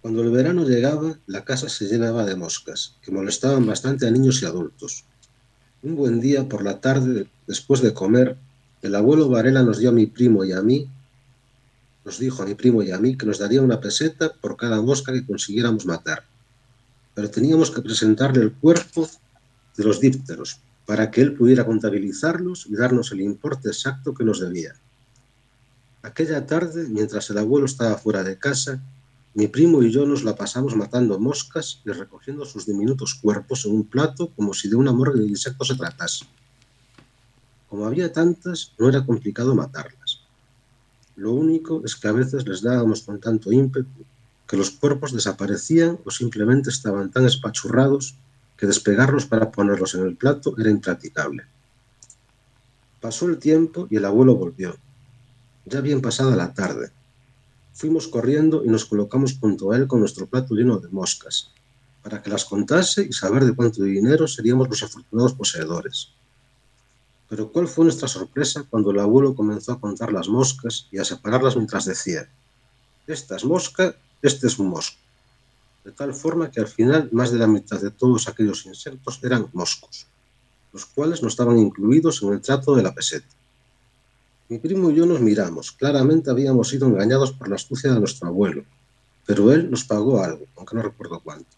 Cuando el verano llegaba, la casa se llenaba de moscas, que molestaban bastante a niños y adultos. Un buen día, por la tarde, después de comer, el abuelo Varela nos dio a mi primo y a mí, nos dijo a mi primo y a mí que nos daría una peseta por cada mosca que consiguiéramos matar. Pero teníamos que presentarle el cuerpo de los dípteros para que él pudiera contabilizarlos y darnos el importe exacto que nos debía. Aquella tarde, mientras el abuelo estaba fuera de casa, mi primo y yo nos la pasamos matando moscas y recogiendo sus diminutos cuerpos en un plato como si de una morgue de insectos se tratase. Como había tantas, no era complicado matarlas. Lo único es que a veces les dábamos con tanto ímpetu que los cuerpos desaparecían o simplemente estaban tan espachurrados que despegarlos para ponerlos en el plato era impracticable. Pasó el tiempo y el abuelo volvió. Ya bien pasada la tarde, Fuimos corriendo y nos colocamos junto a él con nuestro plato lleno de moscas, para que las contase y saber de cuánto dinero seríamos los afortunados poseedores. Pero cuál fue nuestra sorpresa cuando el abuelo comenzó a contar las moscas y a separarlas mientras decía, esta es mosca, este es un mosco. De tal forma que al final más de la mitad de todos aquellos insectos eran moscos, los cuales no estaban incluidos en el trato de la peseta. Mi primo y yo nos miramos. Claramente habíamos sido engañados por la astucia de nuestro abuelo, pero él nos pagó algo, aunque no recuerdo cuánto.